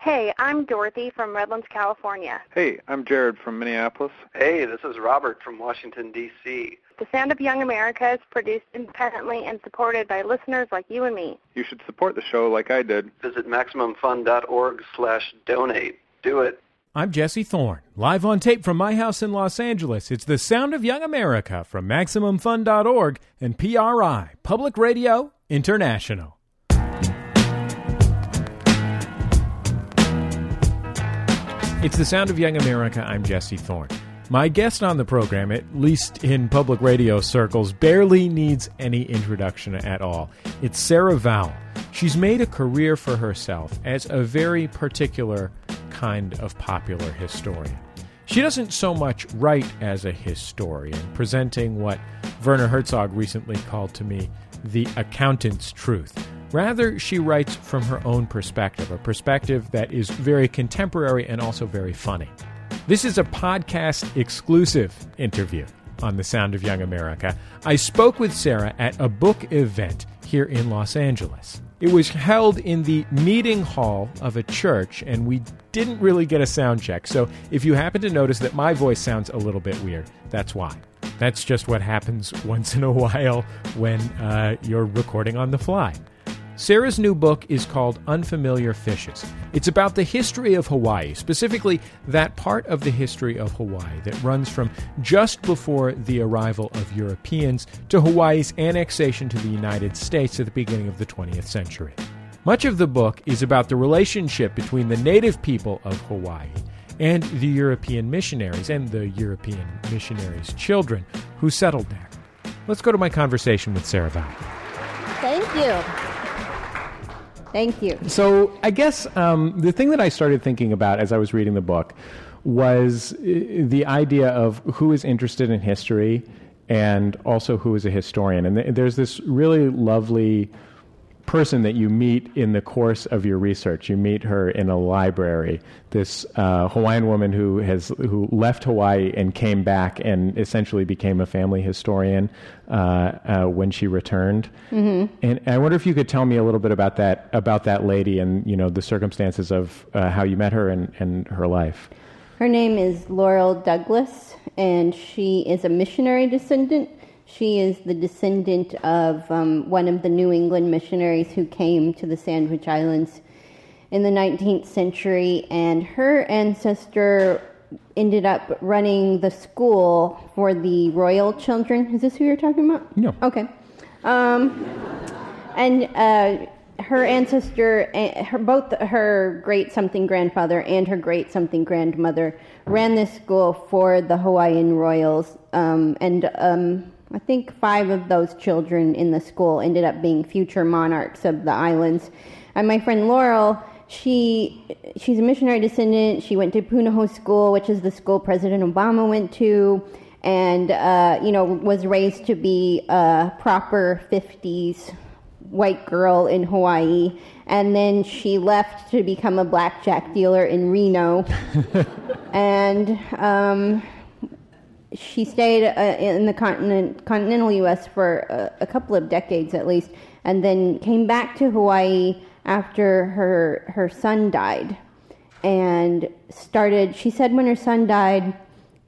Hey, I'm Dorothy from Redlands, California. Hey, I'm Jared from Minneapolis. Hey, this is Robert from Washington, D.C. The Sound of Young America is produced independently and supported by listeners like you and me. You should support the show like I did. Visit MaximumFun.org slash donate. Do it. I'm Jesse Thorne, live on tape from my house in Los Angeles. It's the Sound of Young America from MaximumFun.org and PRI, Public Radio International. It's the Sound of Young America. I'm Jesse Thorne. My guest on the program, at least in public radio circles, barely needs any introduction at all. It's Sarah Vowell. She's made a career for herself as a very particular kind of popular historian. She doesn't so much write as a historian, presenting what Werner Herzog recently called to me the accountant's truth. Rather, she writes from her own perspective, a perspective that is very contemporary and also very funny. This is a podcast exclusive interview on the Sound of Young America. I spoke with Sarah at a book event here in Los Angeles. It was held in the meeting hall of a church, and we didn't really get a sound check. So if you happen to notice that my voice sounds a little bit weird, that's why. That's just what happens once in a while when uh, you're recording on the fly. Sarah's new book is called Unfamiliar Fishes. It's about the history of Hawaii, specifically that part of the history of Hawaii that runs from just before the arrival of Europeans to Hawaii's annexation to the United States at the beginning of the 20th century. Much of the book is about the relationship between the native people of Hawaii and the European missionaries and the European missionaries' children who settled there. Let's go to my conversation with Sarah Vowell. Thank you. Thank you. So, I guess um, the thing that I started thinking about as I was reading the book was uh, the idea of who is interested in history and also who is a historian. And th- there's this really lovely person that you meet in the course of your research. You meet her in a library. This uh, Hawaiian woman who has who left Hawaii and came back and essentially became a family historian uh, uh, when she returned. Mm-hmm. And I wonder if you could tell me a little bit about that about that lady and you know the circumstances of uh, how you met her and, and her life. Her name is Laurel Douglas, and she is a missionary descendant she is the descendant of um, one of the New England missionaries who came to the Sandwich Islands in the 19th century, and her ancestor ended up running the school for the royal children. Is this who you're talking about? No. Okay. Um, and uh, her ancestor, eh, her, both her great something grandfather and her great something grandmother ran this school for the Hawaiian royals, um, and um, I think five of those children in the school ended up being future monarchs of the islands. And my friend Laurel, she she's a missionary descendant. She went to Punahou School, which is the school President Obama went to, and uh, you know was raised to be a proper '50s white girl in Hawaii. And then she left to become a blackjack dealer in Reno, and. Um, she stayed uh, in the continent, continental U.S. for a, a, couple of decades at least, and then came back to Hawaii after her her son died, and started. She said when her son died,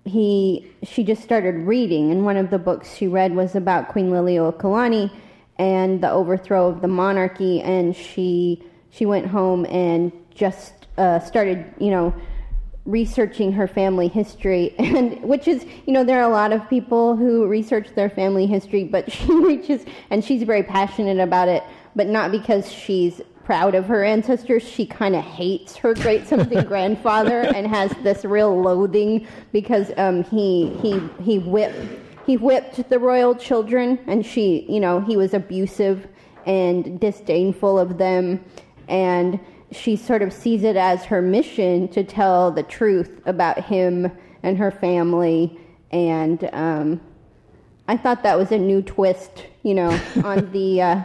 he she just started reading, and one of the books she read was about Queen Liliuokalani and the overthrow of the monarchy, and she she went home and just uh, started, you know researching her family history. And which is you know there are a lot of people who research their family history but she reaches and she's very passionate about it but not because she's proud of her ancestors. She kind of hates her great something grandfather and has this real loathing because um, he he he whipped he whipped the royal children and she you know he was abusive and disdainful of them. And she sort of sees it as her mission to tell the truth about him and her family. And um, I thought that was a new twist, you know, on the uh,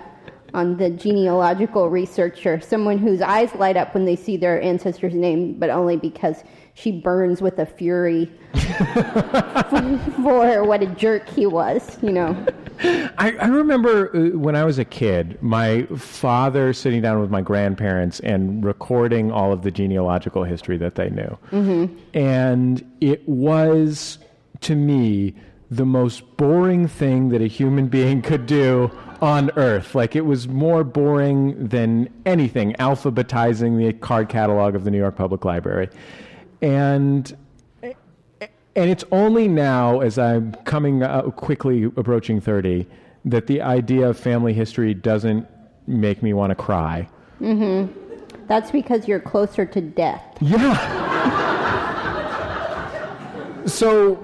on the genealogical researcher, someone whose eyes light up when they see their ancestor's name, but only because she burns with a fury for, for what a jerk he was, you know. I, I remember uh, when I was a kid, my father sitting down with my grandparents and recording all of the genealogical history that they knew. Mm-hmm. And it was, to me, the most boring thing that a human being could do on earth. Like it was more boring than anything, alphabetizing the card catalog of the New York Public Library. And and it's only now, as I'm coming uh, quickly approaching 30, that the idea of family history doesn't make me want to cry. Mm-hmm. That's because you're closer to death. Yeah. so,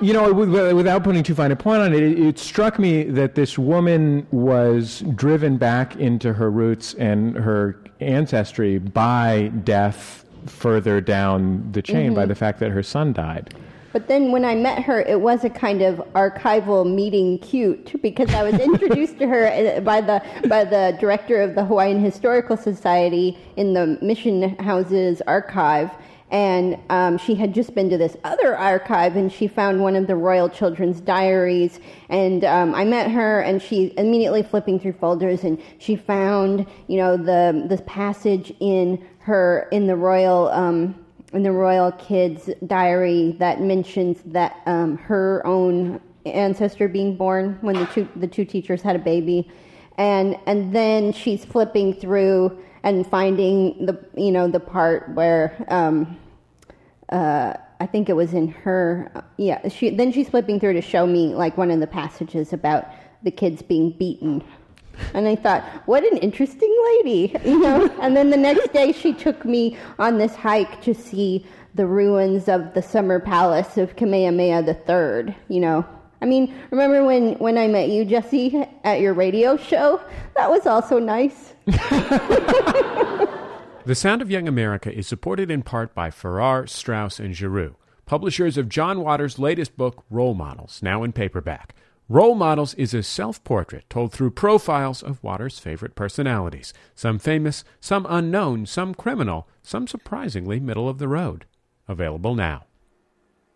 you know, without putting too fine a point on it, it, it struck me that this woman was driven back into her roots and her ancestry by death further down the chain mm-hmm. by the fact that her son died. But then when I met her, it was a kind of archival meeting cute because I was introduced to her uh, by the by the director of the Hawaiian Historical Society in the Mission Houses archive. And um, she had just been to this other archive, and she found one of the Royal Children's Diaries. And um, I met her, and she immediately flipping through folders, and she found, you know, the this passage in her in the Royal. Um, in the royal kid's diary that mentions that um, her own ancestor being born when the two the two teachers had a baby, and and then she's flipping through and finding the you know the part where um, uh, I think it was in her yeah she then she's flipping through to show me like one of the passages about the kids being beaten and I thought, what an interesting lady, you know. and then the next day, she took me on this hike to see the ruins of the summer palace of Kamehameha III. You know, I mean, remember when when I met you, Jesse, at your radio show? That was also nice. the Sound of Young America is supported in part by Farrar, Straus, and Giroux, publishers of John Waters' latest book, Role Models, now in paperback. Role Models is a self portrait told through profiles of Waters' favorite personalities, some famous, some unknown, some criminal, some surprisingly middle of the road. Available now.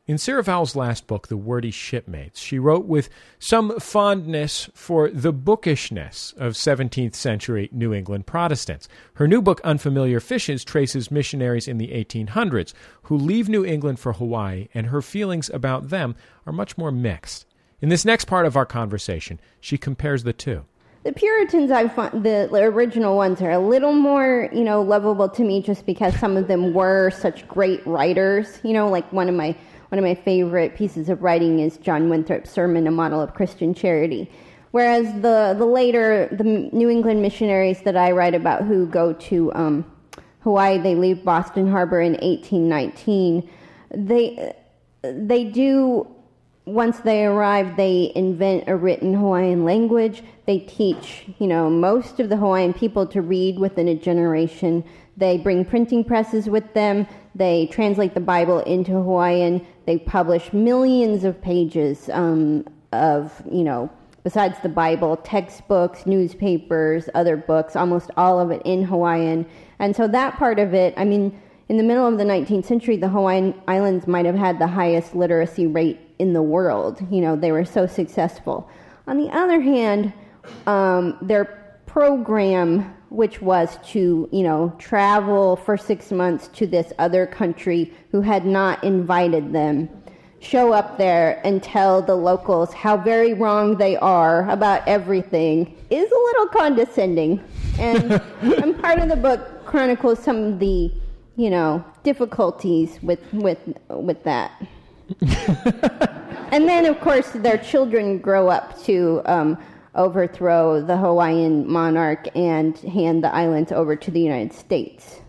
In Sarah Vowell's last book, The Wordy Shipmates, she wrote with some fondness for the bookishness of 17th century New England Protestants. Her new book, Unfamiliar Fishes, traces missionaries in the 1800s who leave New England for Hawaii, and her feelings about them are much more mixed. In this next part of our conversation, she compares the two. The Puritans, I find the original ones are a little more, you know, lovable to me, just because some of them were such great writers. You know, like one of my one of my favorite pieces of writing is John Winthrop's sermon, "A Model of Christian Charity." Whereas the the later the New England missionaries that I write about who go to um, Hawaii, they leave Boston Harbor in 1819. They they do once they arrive, they invent a written Hawaiian language. They teach, you know, most of the Hawaiian people to read within a generation. They bring printing presses with them. They translate the Bible into Hawaiian. They publish millions of pages um, of, you know, besides the Bible, textbooks, newspapers, other books, almost all of it in Hawaiian. And so that part of it, I mean, in the middle of the 19th century, the Hawaiian Islands might have had the highest literacy rate in the world. You know, they were so successful. On the other hand, um, their program, which was to, you know, travel for six months to this other country who had not invited them, show up there and tell the locals how very wrong they are about everything, is a little condescending. And, and part of the book chronicles some of the, you know, difficulties with, with, with that. and then, of course, their children grow up to um, overthrow the Hawaiian monarch and hand the islands over to the United States.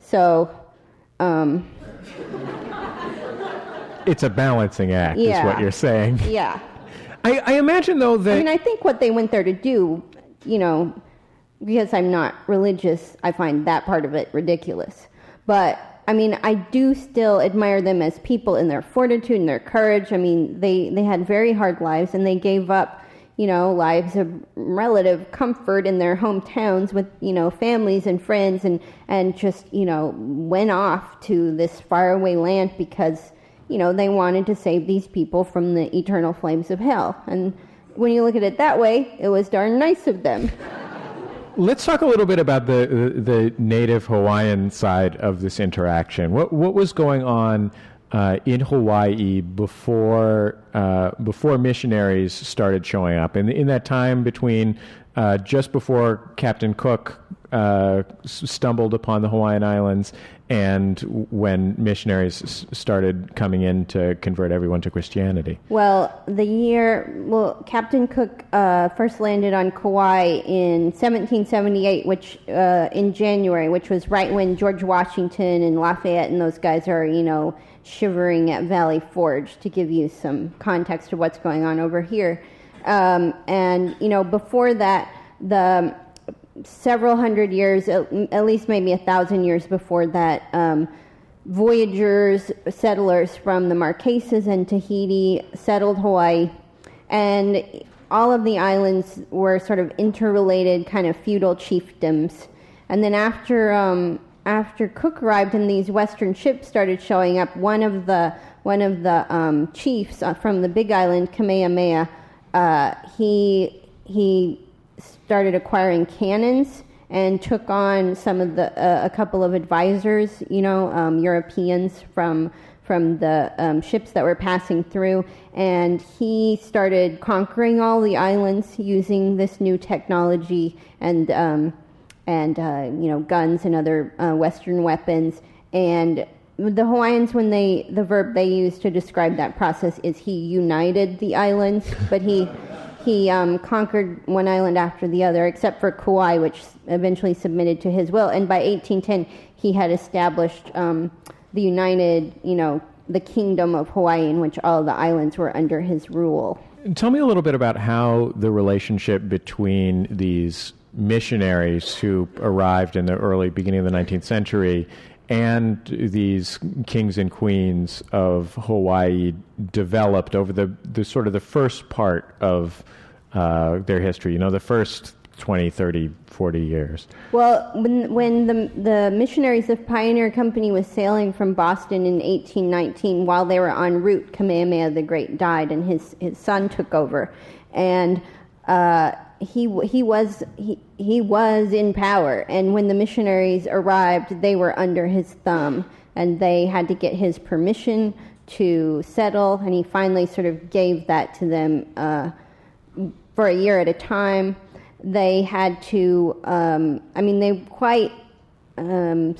So, um, it's a balancing act, yeah, is what you're saying. Yeah. I, I imagine, though, that. I mean, I think what they went there to do, you know, because I'm not religious, I find that part of it ridiculous. But I mean, I do still admire them as people in their fortitude and their courage. I mean, they, they had very hard lives and they gave up, you know, lives of relative comfort in their hometowns with, you know, families and friends and, and just, you know, went off to this faraway land because, you know, they wanted to save these people from the eternal flames of hell. And when you look at it that way, it was darn nice of them. Let's talk a little bit about the, the, the native Hawaiian side of this interaction. What what was going on uh, in Hawaii before uh, before missionaries started showing up? and in that time between uh, just before Captain Cook uh, stumbled upon the Hawaiian Islands and when missionaries started coming in to convert everyone to Christianity? Well, the year, well, Captain Cook uh, first landed on Kauai in 1778, which uh, in January, which was right when George Washington and Lafayette and those guys are, you know, shivering at Valley Forge. To give you some context of what's going on over here, um, and you know, before that, the several hundred years, at, at least maybe a thousand years before that, um, voyagers, settlers from the Marquesas and Tahiti settled Hawaii, and all of the islands were sort of interrelated, kind of feudal chiefdoms. And then after um, after Cook arrived and these Western ships started showing up, one of the one of the um, chiefs uh, from the Big Island, Kamehameha, uh, he he started acquiring cannons and took on some of the uh, a couple of advisors, you know, um, Europeans from from the um, ships that were passing through, and he started conquering all the islands using this new technology and um, and uh, you know guns and other uh, Western weapons. And the Hawaiians, when they the verb they use to describe that process is he united the islands, but he he um, conquered one island after the other, except for Kauai, which eventually submitted to his will. And by 1810, he had established um, the united, you know, the kingdom of Hawaii, in which all the islands were under his rule. Tell me a little bit about how the relationship between these missionaries who arrived in the early beginning of the 19th century and these kings and queens of Hawaii developed over the, the sort of the first part of uh, their history, you know, the first 20, 30, 40 years. Well, when, when the, the missionaries of Pioneer Company was sailing from Boston in 1819, while they were en route, Kamehameha the Great died and his, his son took over. And uh, he he was he he was in power, and when the missionaries arrived, they were under his thumb, and they had to get his permission to settle, and he finally sort of gave that to them uh, for a year at a time. They had to, um, I mean, they quite. Um,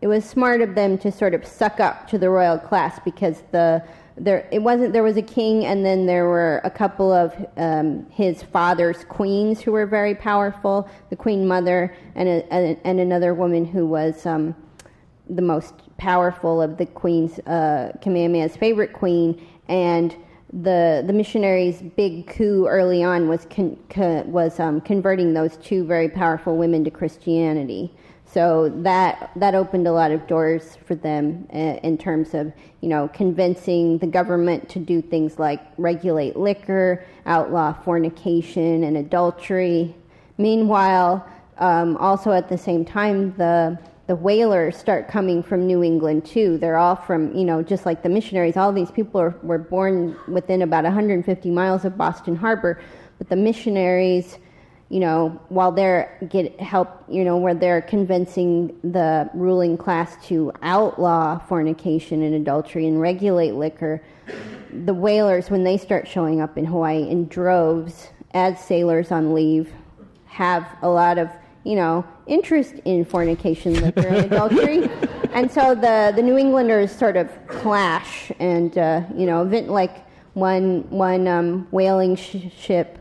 it was smart of them to sort of suck up to the royal class because the there it wasn't there was a king and then there were a couple of um, his father's queens who were very powerful the queen mother and a, and another woman who was um, the most powerful of the queens uh, Kamehameha's favorite queen and the the missionaries' big coup early on was con, con, was um, converting those two very powerful women to Christianity. So that that opened a lot of doors for them uh, in terms of you know convincing the government to do things like regulate liquor, outlaw fornication and adultery. Meanwhile, um, also at the same time, the the whalers start coming from New England too. They're all from you know just like the missionaries. All these people are, were born within about 150 miles of Boston Harbor, but the missionaries you know, while they're get help, you know, where they're convincing the ruling class to outlaw fornication and adultery and regulate liquor, the whalers, when they start showing up in Hawaii in droves as sailors on leave, have a lot of, you know, interest in fornication, liquor, and adultery. And so the, the New Englanders sort of clash, and, uh, you know, event like one, one um, whaling sh- ship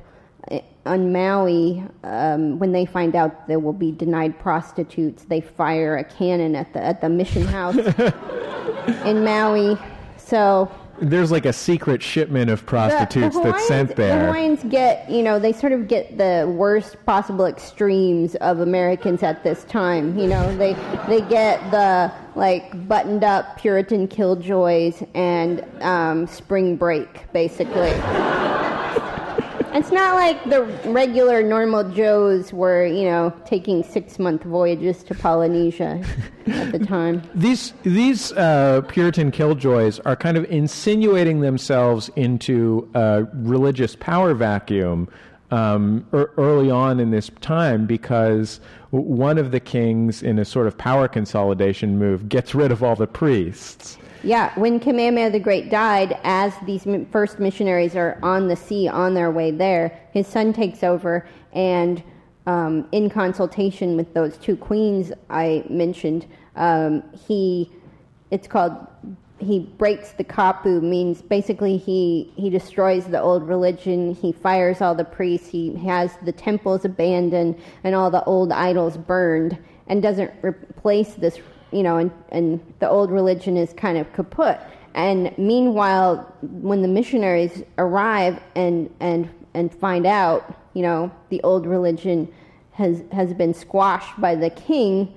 on Maui, um, when they find out there will be denied prostitutes, they fire a cannon at the at the mission house in Maui. So there's like a secret shipment of prostitutes the, the that's sent there. The Hawaiians get, you know, they sort of get the worst possible extremes of Americans at this time. You know, they they get the like buttoned up Puritan killjoys and um, spring break, basically. It's not like the regular normal Joes were, you know, taking six month voyages to Polynesia at the time. These these uh, Puritan killjoys are kind of insinuating themselves into a religious power vacuum um, er, early on in this time because one of the kings, in a sort of power consolidation move, gets rid of all the priests. Yeah, when Kamehameha the Great died, as these first missionaries are on the sea on their way there, his son takes over and, um, in consultation with those two queens I mentioned, um, he, it's called, he breaks the kapu, means basically he, he destroys the old religion, he fires all the priests, he has the temples abandoned and all the old idols burned, and doesn't replace this you know, and, and the old religion is kind of kaput. And meanwhile, when the missionaries arrive and, and, and find out, you know, the old religion has, has been squashed by the king,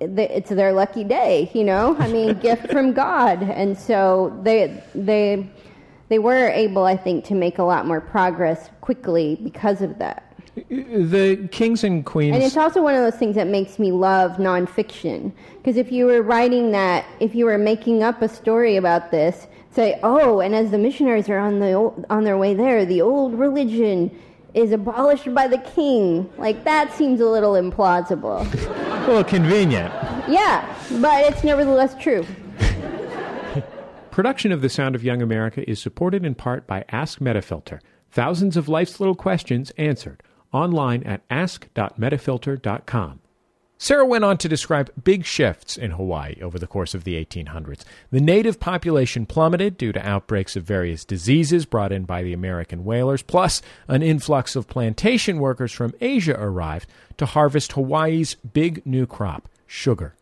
it's their lucky day, you know? I mean, gift from God. And so they, they, they were able, I think, to make a lot more progress quickly because of that. The kings and queens. And it's also one of those things that makes me love nonfiction. Because if you were writing that, if you were making up a story about this, say, oh, and as the missionaries are on the on their way there, the old religion is abolished by the king. Like that seems a little implausible. a little convenient. Yeah, but it's nevertheless true. Production of The Sound of Young America is supported in part by Ask Metafilter. Thousands of life's little questions answered online at ask.metafilter.com. Sarah went on to describe big shifts in Hawaii over the course of the 1800s. The native population plummeted due to outbreaks of various diseases brought in by the American whalers, plus an influx of plantation workers from Asia arrived to harvest Hawaii's big new crop, sugar.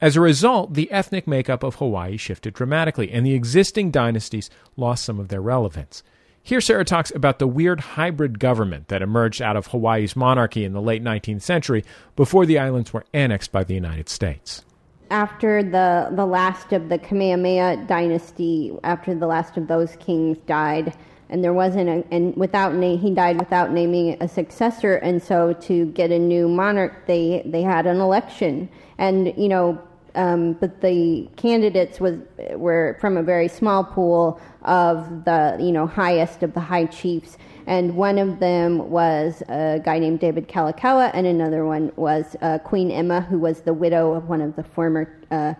As a result, the ethnic makeup of Hawaii shifted dramatically, and the existing dynasties lost some of their relevance. Here, Sarah talks about the weird hybrid government that emerged out of Hawaii's monarchy in the late 19th century before the islands were annexed by the United States. After the, the last of the Kamehameha dynasty, after the last of those kings died, and there wasn't a, and without na- he died without naming a successor, and so to get a new monarch, they they had an election, and you know um, but the candidates was were from a very small pool of the you know highest of the high chiefs, and one of them was a guy named David Kalakaua, and another one was uh, Queen Emma, who was the widow of one of the former uh,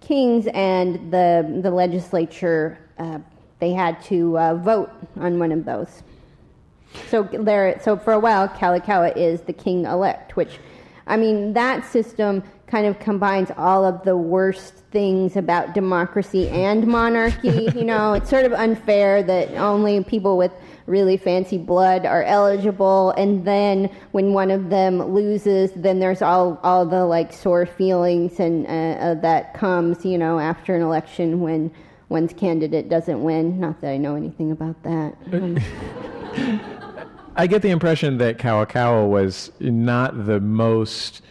kings, and the the legislature uh, they had to uh, vote on one of those. So there, so for a while, Kalakaua is the king elect, which, I mean, that system kind of combines all of the worst things about democracy and monarchy. you know, it's sort of unfair that only people with really fancy blood are eligible and then when one of them loses then there's all all the like sore feelings and uh, uh, that comes you know after an election when one's candidate doesn't win not that i know anything about that i get the impression that kalakaua was not the most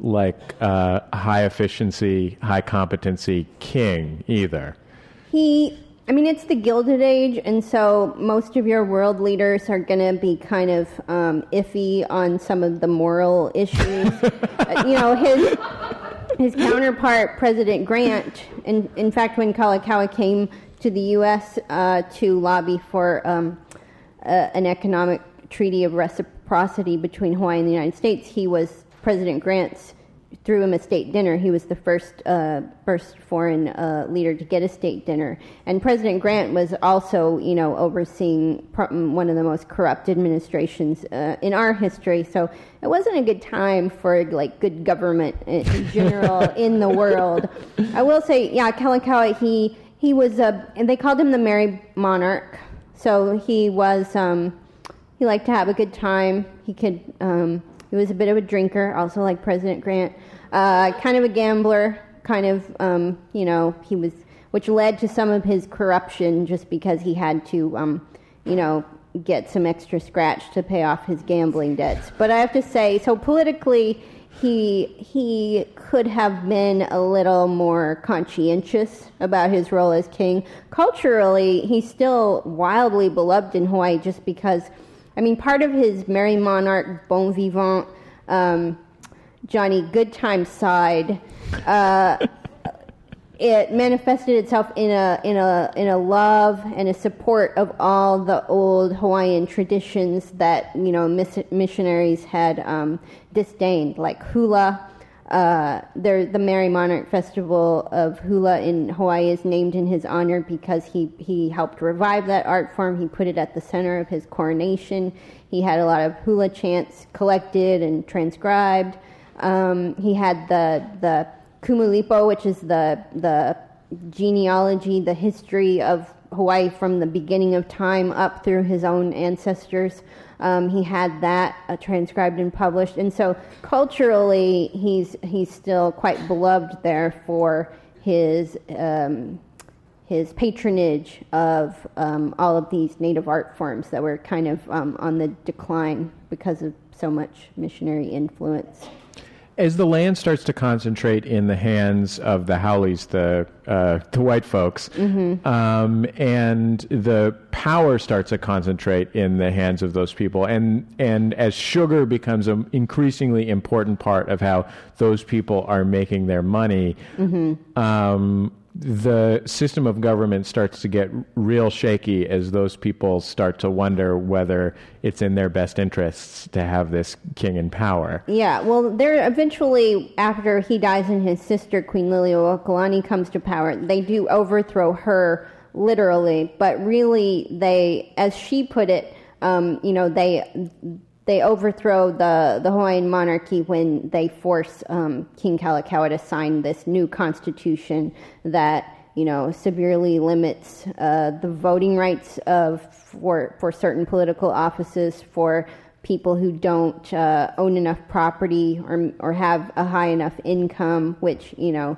like uh, high efficiency, high competency king either. He, I mean, it's the Gilded Age, and so most of your world leaders are going to be kind of um, iffy on some of the moral issues. uh, you know, his his counterpart, President Grant, in, in fact, when Kalakaua came to the U.S. Uh, to lobby for um, uh, an economic treaty of reciprocity between Hawaii and the United States, he was President Grant's threw him a state dinner. He was the first uh, first foreign uh, leader to get a state dinner, and President Grant was also, you know, overseeing mm, one of the most corrupt administrations uh, in our history. So it wasn't a good time for like good government in general in the world. I will say, yeah, Kalakaua, he he was a, and they called him the Merry Monarch. So he was, um, he liked to have a good time. He could. Um, he was a bit of a drinker, also like President Grant. Uh, kind of a gambler, kind of, um, you know, he was, which led to some of his corruption just because he had to, um, you know, get some extra scratch to pay off his gambling debts. But I have to say, so politically, he he could have been a little more conscientious about his role as king. Culturally, he's still wildly beloved in Hawaii just because I mean, part of his Merry Monarch, Bon Vivant, um, Johnny Goodtime side, uh, it manifested itself in a in a in a love and a support of all the old Hawaiian traditions that you know miss- missionaries had um, disdained, like hula. Uh, the Merrie Monarch Festival of Hula in Hawaii is named in his honor because he, he helped revive that art form. He put it at the center of his coronation. He had a lot of hula chants collected and transcribed. Um, he had the the Kumulipo, which is the the genealogy, the history of Hawaii from the beginning of time up through his own ancestors. Um, he had that uh, transcribed and published, and so culturally, he's he's still quite beloved there for his um, his patronage of um, all of these native art forms that were kind of um, on the decline because of so much missionary influence as the land starts to concentrate in the hands of the haoles, the uh, the white folks, mm-hmm. um, and the power starts to concentrate in the hands of those people, and and as sugar becomes an increasingly important part of how those people are making their money, mm-hmm. um, the system of government starts to get real shaky as those people start to wonder whether it's in their best interests to have this king in power. Yeah, well, they're eventually, after he dies and his sister, Queen Liliuokalani, comes to power, they do overthrow her literally, but really, they, as she put it, um, you know, they they overthrow the, the Hawaiian monarchy when they force um, King Kalakaua to sign this new constitution that you know severely limits uh, the voting rights of for for certain political offices for people who don't uh, own enough property or or have a high enough income, which you know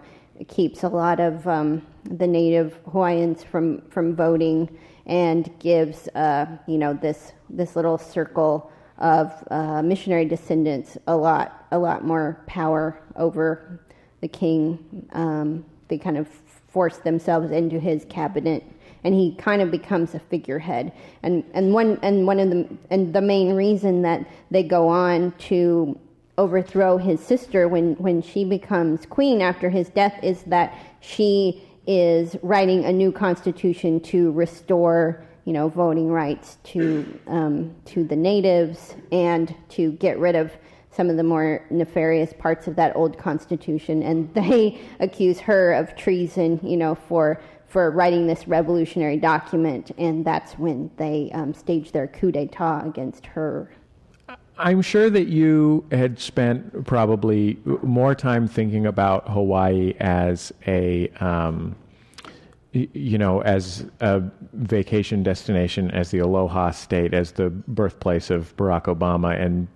keeps a lot of um, the native Hawaiians from from voting and gives uh, you know this this little circle of uh, missionary descendants a lot a lot more power over the king. Um, they kind of force themselves into his cabinet, and he kind of becomes a figurehead. And and one and one of the and the main reason that they go on to overthrow his sister when when she becomes queen after his death is that she is writing a new constitution to restore you know, voting rights to um, to the natives and to get rid of some of the more nefarious parts of that old constitution. And they accuse her of treason, you know, for for writing this revolutionary document. And that's when they um, staged their coup d'état against her. I'm sure that you had spent probably more time thinking about Hawaii as a um, you know, as a vacation destination, as the Aloha State, as the birthplace of Barack Obama, and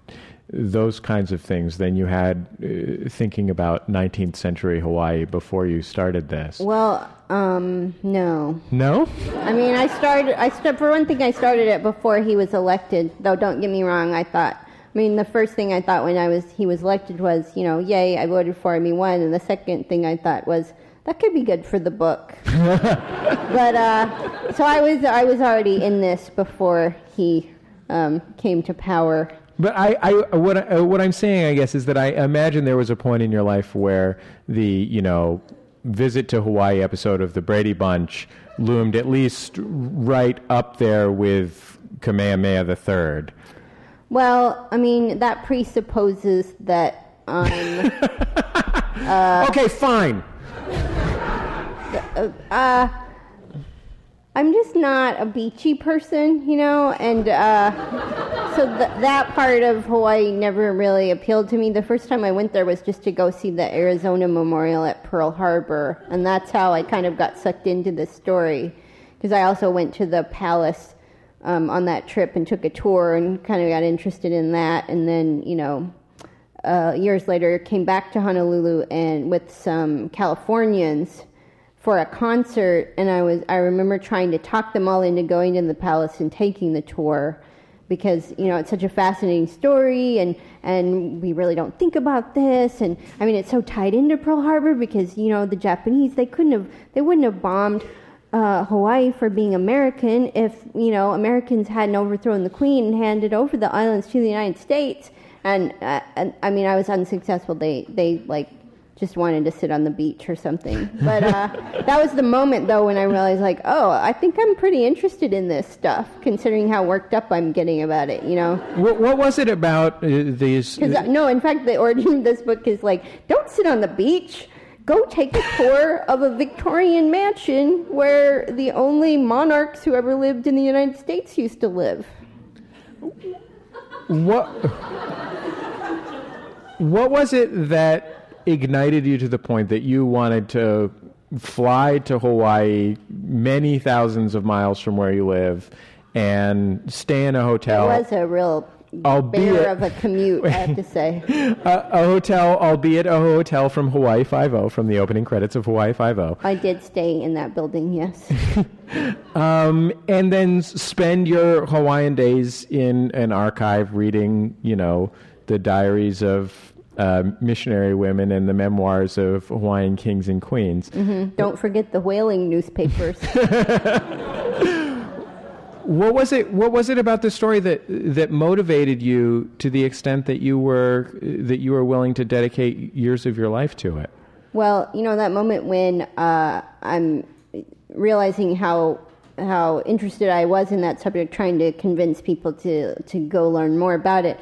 those kinds of things than you had uh, thinking about 19th century Hawaii before you started this? Well, um, no. No? I mean, I started, I st- for one thing, I started it before he was elected, though don't get me wrong, I thought, I mean, the first thing I thought when I was, he was elected was, you know, yay, I voted for him, he won, and the second thing I thought was, that could be good for the book. but uh, so I was I was already in this before he um, came to power. But I, I what I, what I'm saying, I guess, is that I imagine there was a point in your life where the you know visit to Hawaii episode of the Brady Bunch loomed at least right up there with Kamehameha the Third. Well, I mean that presupposes that I'm. uh, okay, fine uh, I'm just not a beachy person, you know, and uh, so th- that part of Hawaii never really appealed to me. The first time I went there was just to go see the Arizona Memorial at Pearl Harbor, and that's how I kind of got sucked into the story. Because I also went to the palace um, on that trip and took a tour and kind of got interested in that, and then you know. Uh, years later, came back to Honolulu and with some Californians for a concert, and I was I remember trying to talk them all into going to the palace and taking the tour because you know it's such a fascinating story and and we really don't think about this and I mean it's so tied into Pearl Harbor because you know the Japanese they couldn't have they wouldn't have bombed uh, Hawaii for being American if you know Americans hadn't overthrown the Queen and handed over the islands to the United States. And, uh, and I mean, I was unsuccessful. They they like just wanted to sit on the beach or something. But uh, that was the moment, though, when I realized, like, oh, I think I'm pretty interested in this stuff, considering how worked up I'm getting about it. You know. What, what was it about uh, these? Because uh, no, in fact, the origin of this book is like, don't sit on the beach. Go take a tour of a Victorian mansion where the only monarchs who ever lived in the United States used to live. What? What was it that ignited you to the point that you wanted to fly to Hawaii, many thousands of miles from where you live, and stay in a hotel. It was a real albeit, bear of a commute, I have to say. a, a, hotel, albeit a hotel from Hawaii Five O, from the opening credits of Hawaii Five O. I did stay in that building, yes. um, and then spend your Hawaiian days in an archive reading, you know, the diaries of uh, missionary women and the memoirs of Hawaiian kings and queens. Mm-hmm. Don't forget the whaling newspapers. what was it? What was it about the story that that motivated you to the extent that you were that you were willing to dedicate years of your life to it? Well, you know that moment when uh, I'm realizing how how interested I was in that subject, trying to convince people to to go learn more about it.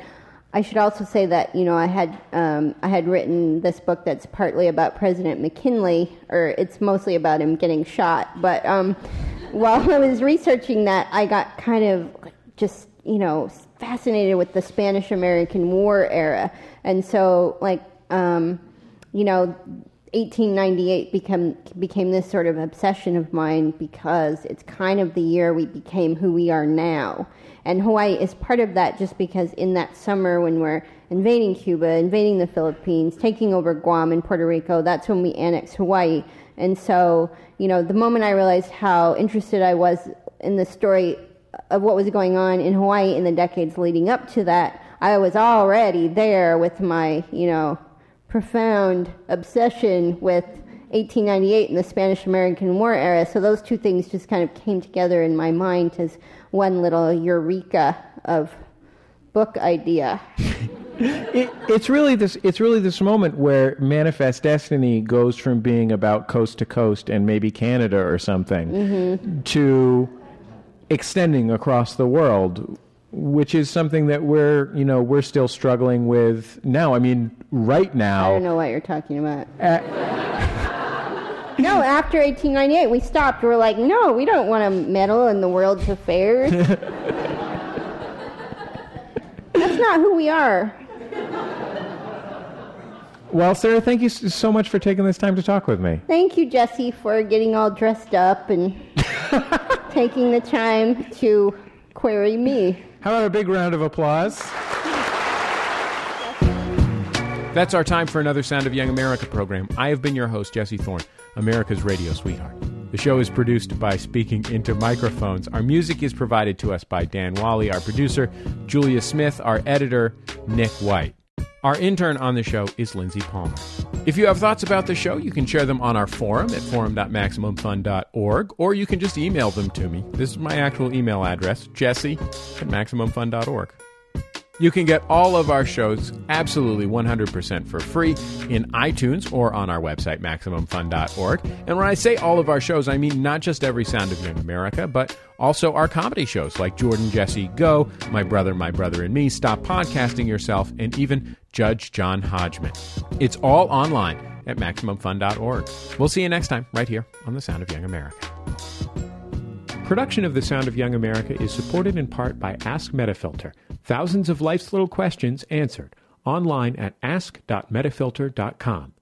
I should also say that you know I had um, I had written this book that's partly about President McKinley, or it's mostly about him getting shot. But um, while I was researching that, I got kind of just you know fascinated with the Spanish American War era, and so like um, you know 1898 become became this sort of obsession of mine because it's kind of the year we became who we are now and Hawaii is part of that just because in that summer when we're invading Cuba, invading the Philippines, taking over Guam and Puerto Rico, that's when we annexed Hawaii. And so, you know, the moment I realized how interested I was in the story of what was going on in Hawaii in the decades leading up to that, I was already there with my, you know, profound obsession with 1898 and the Spanish American War era. So those two things just kind of came together in my mind as one little eureka of book idea. it, it's really this. It's really this moment where Manifest Destiny goes from being about coast to coast and maybe Canada or something mm-hmm. to extending across the world, which is something that we're you know we're still struggling with now. I mean, right now. I don't know what you're talking about. Uh, no, after 1898, we stopped. We are like, no, we don't want to meddle in the world's affairs. That's not who we are. Well, Sarah, thank you so much for taking this time to talk with me. Thank you, Jesse, for getting all dressed up and taking the time to query me. How about a big round of applause? That's our time for another Sound of Young America program. I have been your host, Jesse Thorne. America's radio sweetheart. The show is produced by Speaking Into Microphones. Our music is provided to us by Dan Wally, our producer, Julia Smith, our editor, Nick White. Our intern on the show is Lindsay Palmer. If you have thoughts about the show, you can share them on our forum at forum.maximumfun.org, or you can just email them to me. This is my actual email address, jesse at maximumfun.org. You can get all of our shows absolutely 100% for free in iTunes or on our website, MaximumFun.org. And when I say all of our shows, I mean not just every Sound of Young America, but also our comedy shows like Jordan Jesse Go, My Brother, My Brother and Me, Stop Podcasting Yourself, and even Judge John Hodgman. It's all online at MaximumFun.org. We'll see you next time, right here on The Sound of Young America. Production of The Sound of Young America is supported in part by Ask Metafilter. Thousands of life's little questions answered online at ask.metafilter.com.